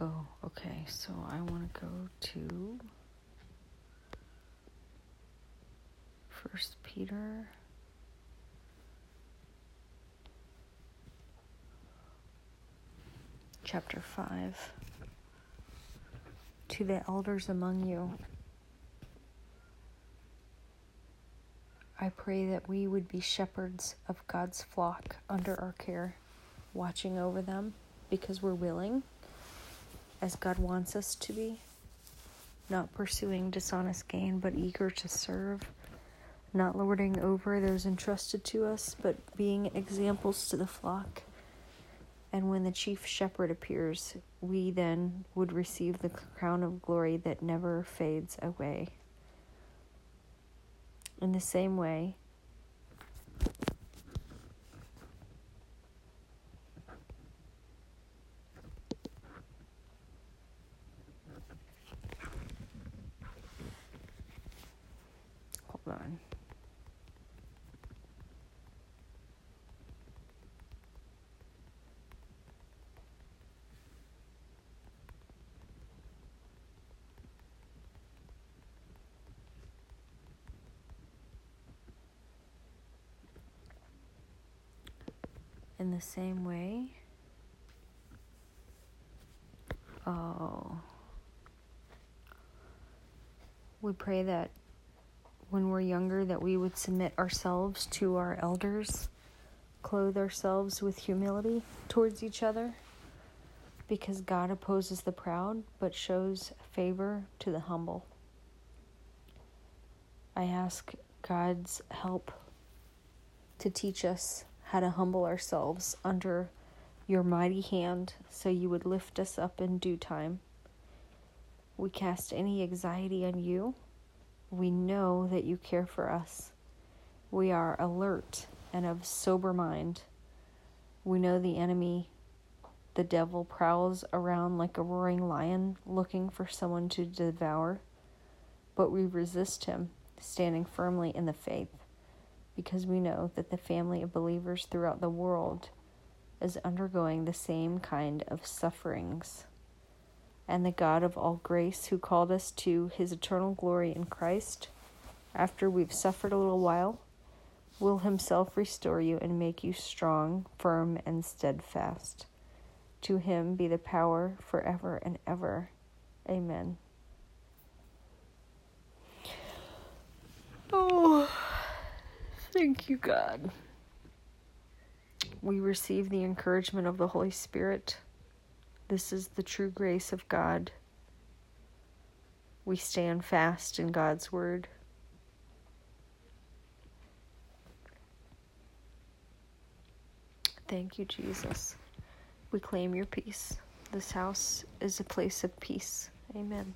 Oh, okay. So I want to go to First Peter. Chapter 5 To the elders among you, I pray that we would be shepherds of God's flock under our care, watching over them because we're willing, as God wants us to be, not pursuing dishonest gain, but eager to serve, not lording over those entrusted to us, but being examples to the flock. And when the chief shepherd appears, we then would receive the crown of glory that never fades away. In the same way, In the same way, oh, we pray that when we're younger that we would submit ourselves to our elders, clothe ourselves with humility towards each other, because God opposes the proud but shows favor to the humble. I ask God's help to teach us how to humble ourselves under your mighty hand so you would lift us up in due time. We cast any anxiety on you we know that you care for us. We are alert and of sober mind. We know the enemy, the devil, prowls around like a roaring lion looking for someone to devour, but we resist him, standing firmly in the faith, because we know that the family of believers throughout the world is undergoing the same kind of sufferings and the God of all grace, who called us to his eternal glory in Christ, after we've suffered a little while, will himself restore you and make you strong, firm, and steadfast. To him be the power forever and ever. Amen. Oh, thank you, God. We receive the encouragement of the Holy Spirit this is the true grace of God. We stand fast in God's word. Thank you, Jesus. We claim your peace. This house is a place of peace. Amen.